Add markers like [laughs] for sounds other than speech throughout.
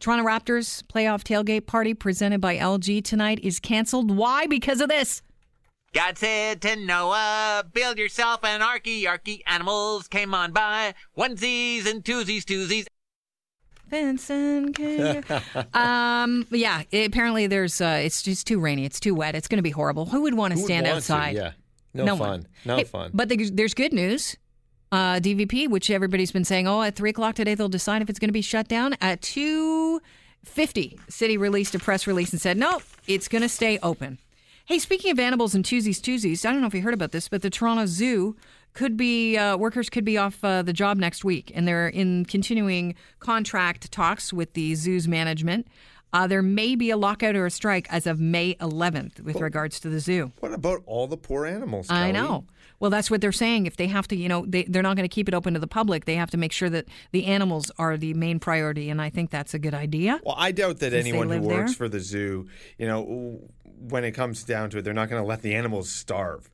Toronto Raptors playoff tailgate party presented by LG tonight is canceled. Why? Because of this. God said to Noah, build yourself an arky, arky. Animals came on by, onesies and twosies, twosies. Vincent, can you- [laughs] um, yeah. Apparently, there's. Uh, it's just too rainy. It's too wet. It's going to be horrible. Who would want to stand to? outside? Yeah. No, No fun. one. No Hey, fun. But there's good news. Uh, DVP, which everybody's been saying, oh, at three o'clock today they'll decide if it's going to be shut down. At two fifty, City released a press release and said, no, it's going to stay open. Hey, speaking of animals and Tuesdays, Tuesdays, I don't know if you heard about this, but the Toronto Zoo could be uh, workers could be off uh, the job next week, and they're in continuing contract talks with the zoo's management. Uh, there may be a lockout or a strike as of May 11th with regards to the zoo. what about all the poor animals? I know. Well, that's what they're saying. If they have to, you know, they, they're not going to keep it open to the public. They have to make sure that the animals are the main priority. And I think that's a good idea. Well, I doubt that anyone who works there? for the zoo, you know, when it comes down to it, they're not going to let the animals starve,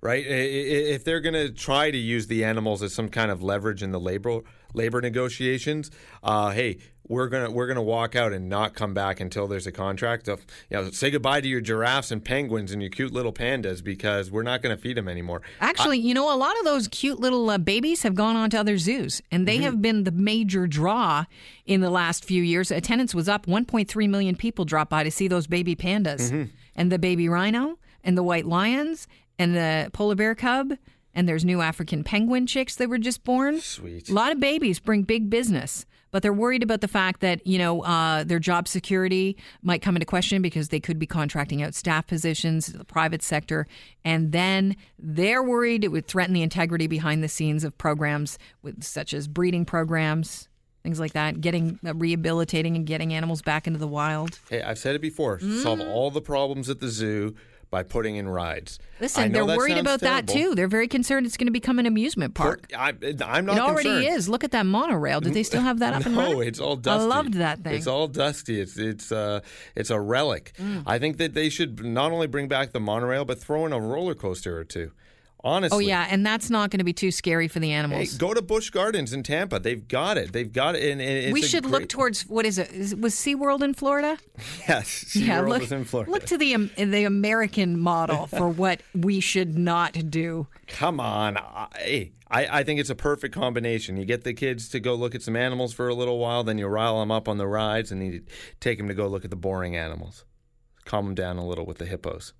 right? If they're going to try to use the animals as some kind of leverage in the labor labor negotiations, uh, hey, we're gonna we're gonna walk out and not come back until there's a contract. Of, you know, say goodbye to your giraffes and penguins and your cute little pandas because we're not going to feed them anymore. Actually, you know, a lot of those cute little uh, babies have gone on to other zoos, and they have been the major draw in the last few years. Attendance was up. 1.3 million people dropped by to see those baby pandas and the baby rhino and the white lions and the polar bear cub. And there's new African penguin chicks that were just born. Sweet. A lot of babies bring big business, but they're worried about the fact that you know uh, their job security might come into question because they could be contracting out staff positions to the private sector, and then they're worried it would threaten the integrity behind the scenes of programs with, such as breeding programs, things like that, getting uh, rehabilitating and getting animals back into the wild. Hey, I've said it before. Solve all the problems at the zoo by putting in rides. Listen, they're worried about that too. They're very concerned it's going to become an amusement park. I, I'm not It already concerned. is. Look at that monorail. Did they still have that up and [laughs] running? No, it's all dusty. I loved that thing. It's all dusty. It's it's uh it's a relic. Mm. I think that they should not only bring back the monorail, but throw in a roller coaster or two. Honestly. Oh yeah, and that's not going to be too scary for the Hey, animals. go to Busch Gardens in Tampa. They've got it. They've got it. And, we should great- look towards what is it? Is, was SeaWorld in Florida? [laughs] Yes, SeaWorld look, is in Florida. look to the um, the American model for [laughs] what we should not do. Come on. I, I, I think it's a perfect combination. You get the kids to go look at some animals for a little while, then you rile them up on the rides, and you take them to go look at the boring animals. Calm them down a little with the hippos.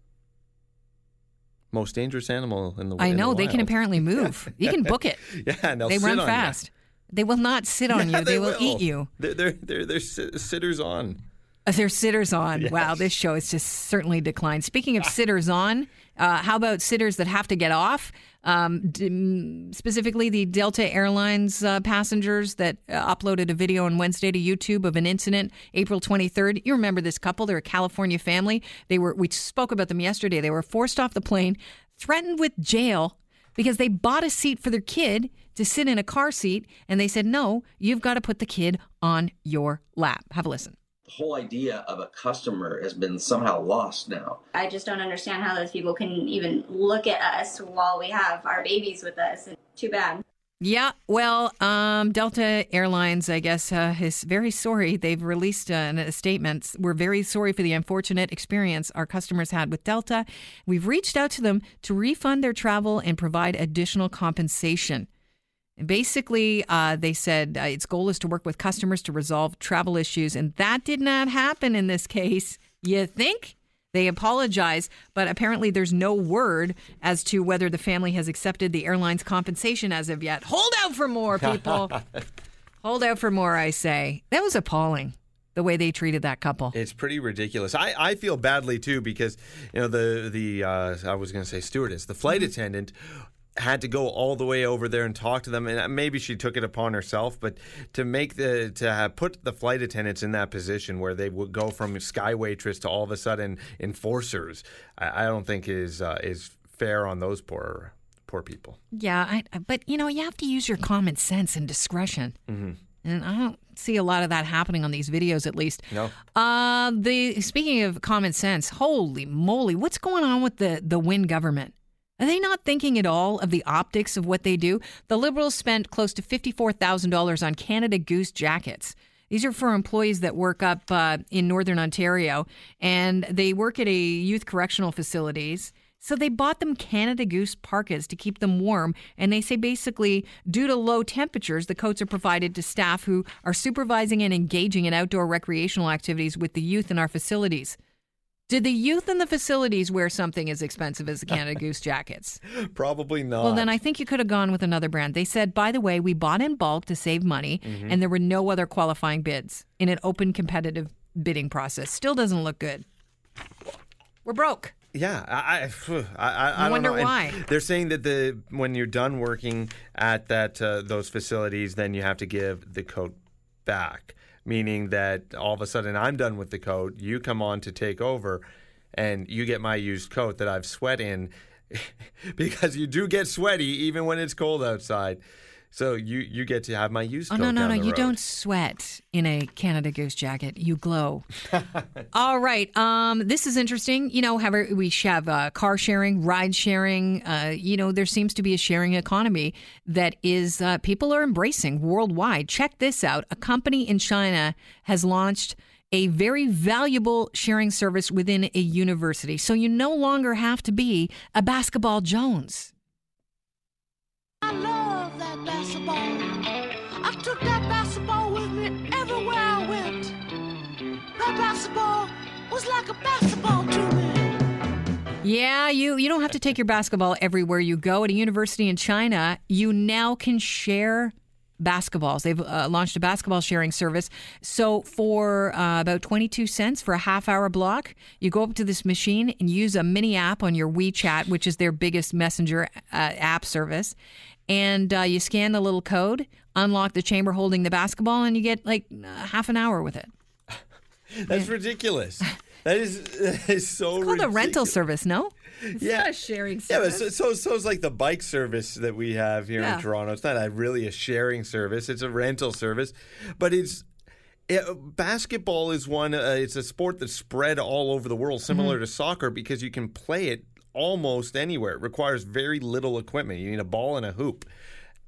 Most dangerous animal in the world. I in the know they can apparently [laughs] move. You can book it. [laughs] Yeah, and they'll they sit run on you. fast. They will not sit on [laughs] Yeah, you. They, will, eat you. They're they're they're, they're sitters on. Uh, They're sitters on. Wow, this show has just certainly declined. Speaking of sitters on, uh, how about sitters that have to get off? Um, d- specifically, the Delta Airlines uh, passengers that uh, uploaded a video on Wednesday to YouTube of an incident, April 23rd. You remember this couple? They're a California family. They were. We spoke about them yesterday. They were forced off the plane, threatened with jail because they bought a seat for their kid to sit in a car seat, and they said, "No, you've got to put the kid on your lap." Have a listen. The whole idea of a customer has been somehow lost now. I just don't understand how those people can even look at us while we have our babies with us. Too bad. Yeah, well, um, Delta Airlines, I guess, uh, is very sorry. They've released uh, a statement. We're very sorry for the unfortunate experience our customers had with Delta. We've reached out to them to refund their travel and provide additional compensation. And basically, uh, they said uh, its goal is to work with customers to resolve travel issues, and that did not happen in this [laughs] case. You think? They apologize, but apparently there's no word as to whether the family has accepted the airline's compensation as of yet. Hold out for more, people. [laughs] Hold out for more, I say. That was appalling, the way they treated that couple. It's pretty ridiculous. I, I feel badly too because you know the the uh, I was going to say stewardess, the flight Mm-hmm. attendant had to go all the way over there and talk to them and maybe she took it upon herself but to make the to have put the flight attendants in that position where they would go from sky waitress to all of a sudden enforcers I, I don't think is uh, is fair on those poor poor people Yeah, I, but you know, you have to use your common sense and discretion. Mm-hmm. And I don't see a lot of that happening on these videos, at least. No. Uh, the speaking of common sense, holy moly, what's going on with the the Wynne government? Are they not thinking at all of the optics of what they do? The Liberals spent close to fifty-four thousand dollars on Canada Goose jackets. These are for employees that work up uh, in Northern Ontario and they work at a youth correctional facilities. So they bought them Canada Goose parkas to keep them warm. And they say basically, due to low temperatures, the coats are provided to staff who are supervising and engaging in outdoor recreational activities with the youth in our facilities. Did the youth in the facilities wear something as expensive as the Canada [laughs] Goose jackets? Probably not. Well, then I think you could have gone with another brand. They said, by the way, we bought in bulk to save money, Mm-hmm. and there were no other qualifying bids in an open competitive bidding process. Still doesn't look good. We're broke. Yeah, I, I, I, I, wonder know. And why. They're saying that the when you're done working at that uh, those facilities, then you have to give the coat back. Meaning that all of a sudden I'm done with the coat, you come on to take over, and you get my used coat that I've sweat in, [laughs] because you do get sweaty even when it's cold outside. So you you get to have my used Oh coat. no, no, down no! You road. don't sweat in a Canada Goose jacket. You glow. [laughs] All right. Um, this is interesting. You know, have we have uh, car sharing, ride sharing. Uh, you know, there seems to be a sharing economy that is uh, people are embracing worldwide. Check this out: a company in China has launched a very valuable sharing service within a university. So you no longer have to be a basketball Jones. Basketball with me everywhere I went. That basketball was like a basketball to me. Yeah, you you don't have to take your basketball everywhere you go. At a university in China, you now can share basketballs. They've uh, launched a basketball sharing service. So for uh, about 22 cents for a half hour block, you go up to this machine and use a mini app on your WeChat, which is their biggest messenger uh, app service. And uh, you scan the little code, unlock the chamber holding the basketball, and you get like half an hour with it. [laughs] That's ridiculous. That is, [laughs] that is so It's called a rental service, no? Yeah. not a sharing service. Yeah, but so, so so it's like the bike service that we have here Yeah. in Toronto. It's not a, really a sharing service; it's a rental service, but it's. It, basketball is one. Uh, it's a sport that's spread all over the world, similar Mm-hmm. to soccer, because you can play it almost anywhere. It requires very little equipment. You need a ball and a hoop,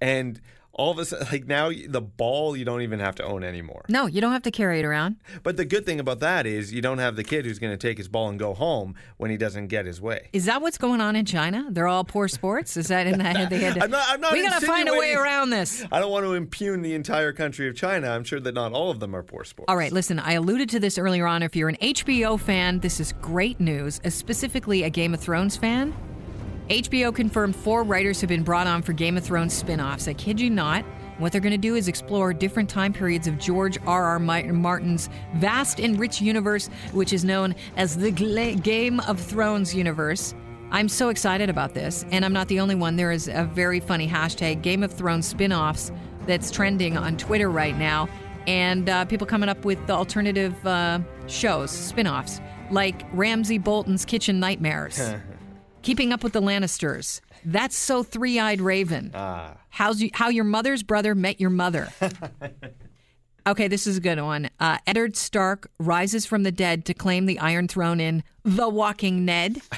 and all of a sudden, like now, the ball you don't even have to own anymore. No, you don't have to carry it around. But the good thing about that is you don't have the kid who's going to take his ball and go home when he doesn't get his way. Is that what's going on in China? They're all poor sports. Is that in that they had? To, I'm not- I'm not we got to find a way around this. I don't want to impugn the entire country of China. I'm sure that not all of them are poor sports. All right, listen. I alluded to this earlier on. If you're an HBO fan, this is great news. uh, Specifically, a Game of Thrones fan. HBO confirmed four writers have been brought on for Game of Thrones spin-offs. I kid you not. What they're going to do is explore different time periods of George R. R. Martin's vast and rich universe, which is known as the Game of Thrones universe. I'm so excited about this, and I'm not the only one. There is a very funny hashtag Game of Thrones spin-offs that's trending on Twitter right now, and uh, people coming up with alternative uh, shows, spin-offs, like Ramsay Bolton's Kitchen Nightmares. [laughs] Keeping Up with the Lannisters. That's so three eyed Raven. Ah. How's you, how your mother's brother met your mother. [laughs] okay, this is a good one. Uh, Eddard Stark rises from the dead to claim the Iron Throne in The Walking Ned. [laughs]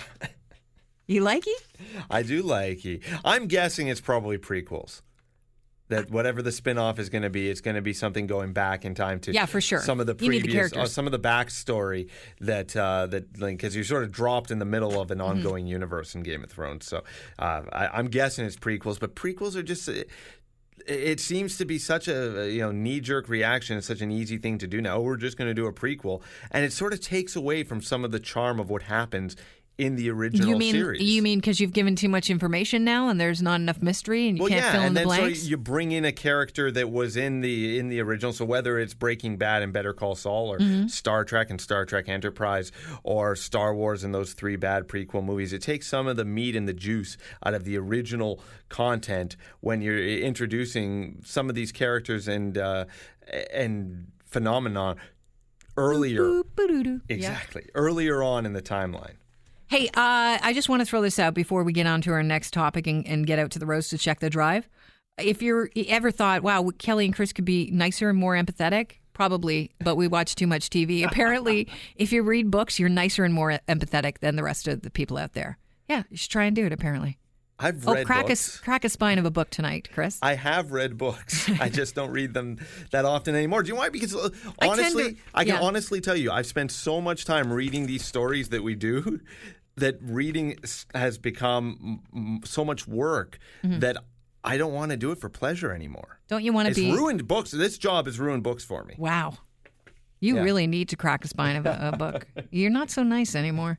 You like it? I do like it. I'm guessing it's probably prequels. That whatever the spin-off is going to be, it's going to be something going back in time to Yeah, for sure. some of the need the previous, uh, some of the backstory that uh, that Link because you're sort of dropped in the middle of an Mm-hmm. ongoing universe in Game of Thrones. So uh, I, I'm guessing it's prequels, but prequels are just. uh, it seems to be such a you know knee jerk reaction. It's such an easy thing to do now. Oh, we're just going to do a prequel, and it sort of takes away from some of the charm of what happens in the original You mean series. you mean because you've given too much information now and there's not enough mystery and you well, can't yeah, fill in and the then blanks? so you bring in a character that was in the in the original. So whether it's Breaking Bad and Better Call Saul, or Mm-hmm. Star Trek and Star Trek Enterprise, or Star Wars and those three bad prequel movies, it takes some of the meat and the juice out of the original content when you're introducing some of these characters and uh, and phenomenon earlier. Boo-doo-doo. Yeah. Exactly. Earlier on in the timeline. Hey, uh, I just want to throw this out before we get on to our next topic and, and get out to the roast to check the drive. If you're you ever thought, wow, Kelly and Chris could be nicer and more empathetic, probably, but we watch too much TV. [laughs] Apparently, if you read books, you're nicer and more empathetic than the rest of the people out there. Yeah, you should try and do it, apparently. I've Oh, read crack a, crack a spine of a book tonight, Chris. I have read books. [laughs] I just don't read them that often anymore. Do you know why? Because uh, I honestly, to- I can yeah. honestly tell you, I've spent so much time reading these stories that we do [laughs] that reading has become so much work Mm-hmm. that I don't want to do it for pleasure anymore. Don't you want to It's be? ruined books. This job has ruined books for me. Wow. You Yeah. really need to crack a spine of a, a book. [laughs] You're not so nice anymore.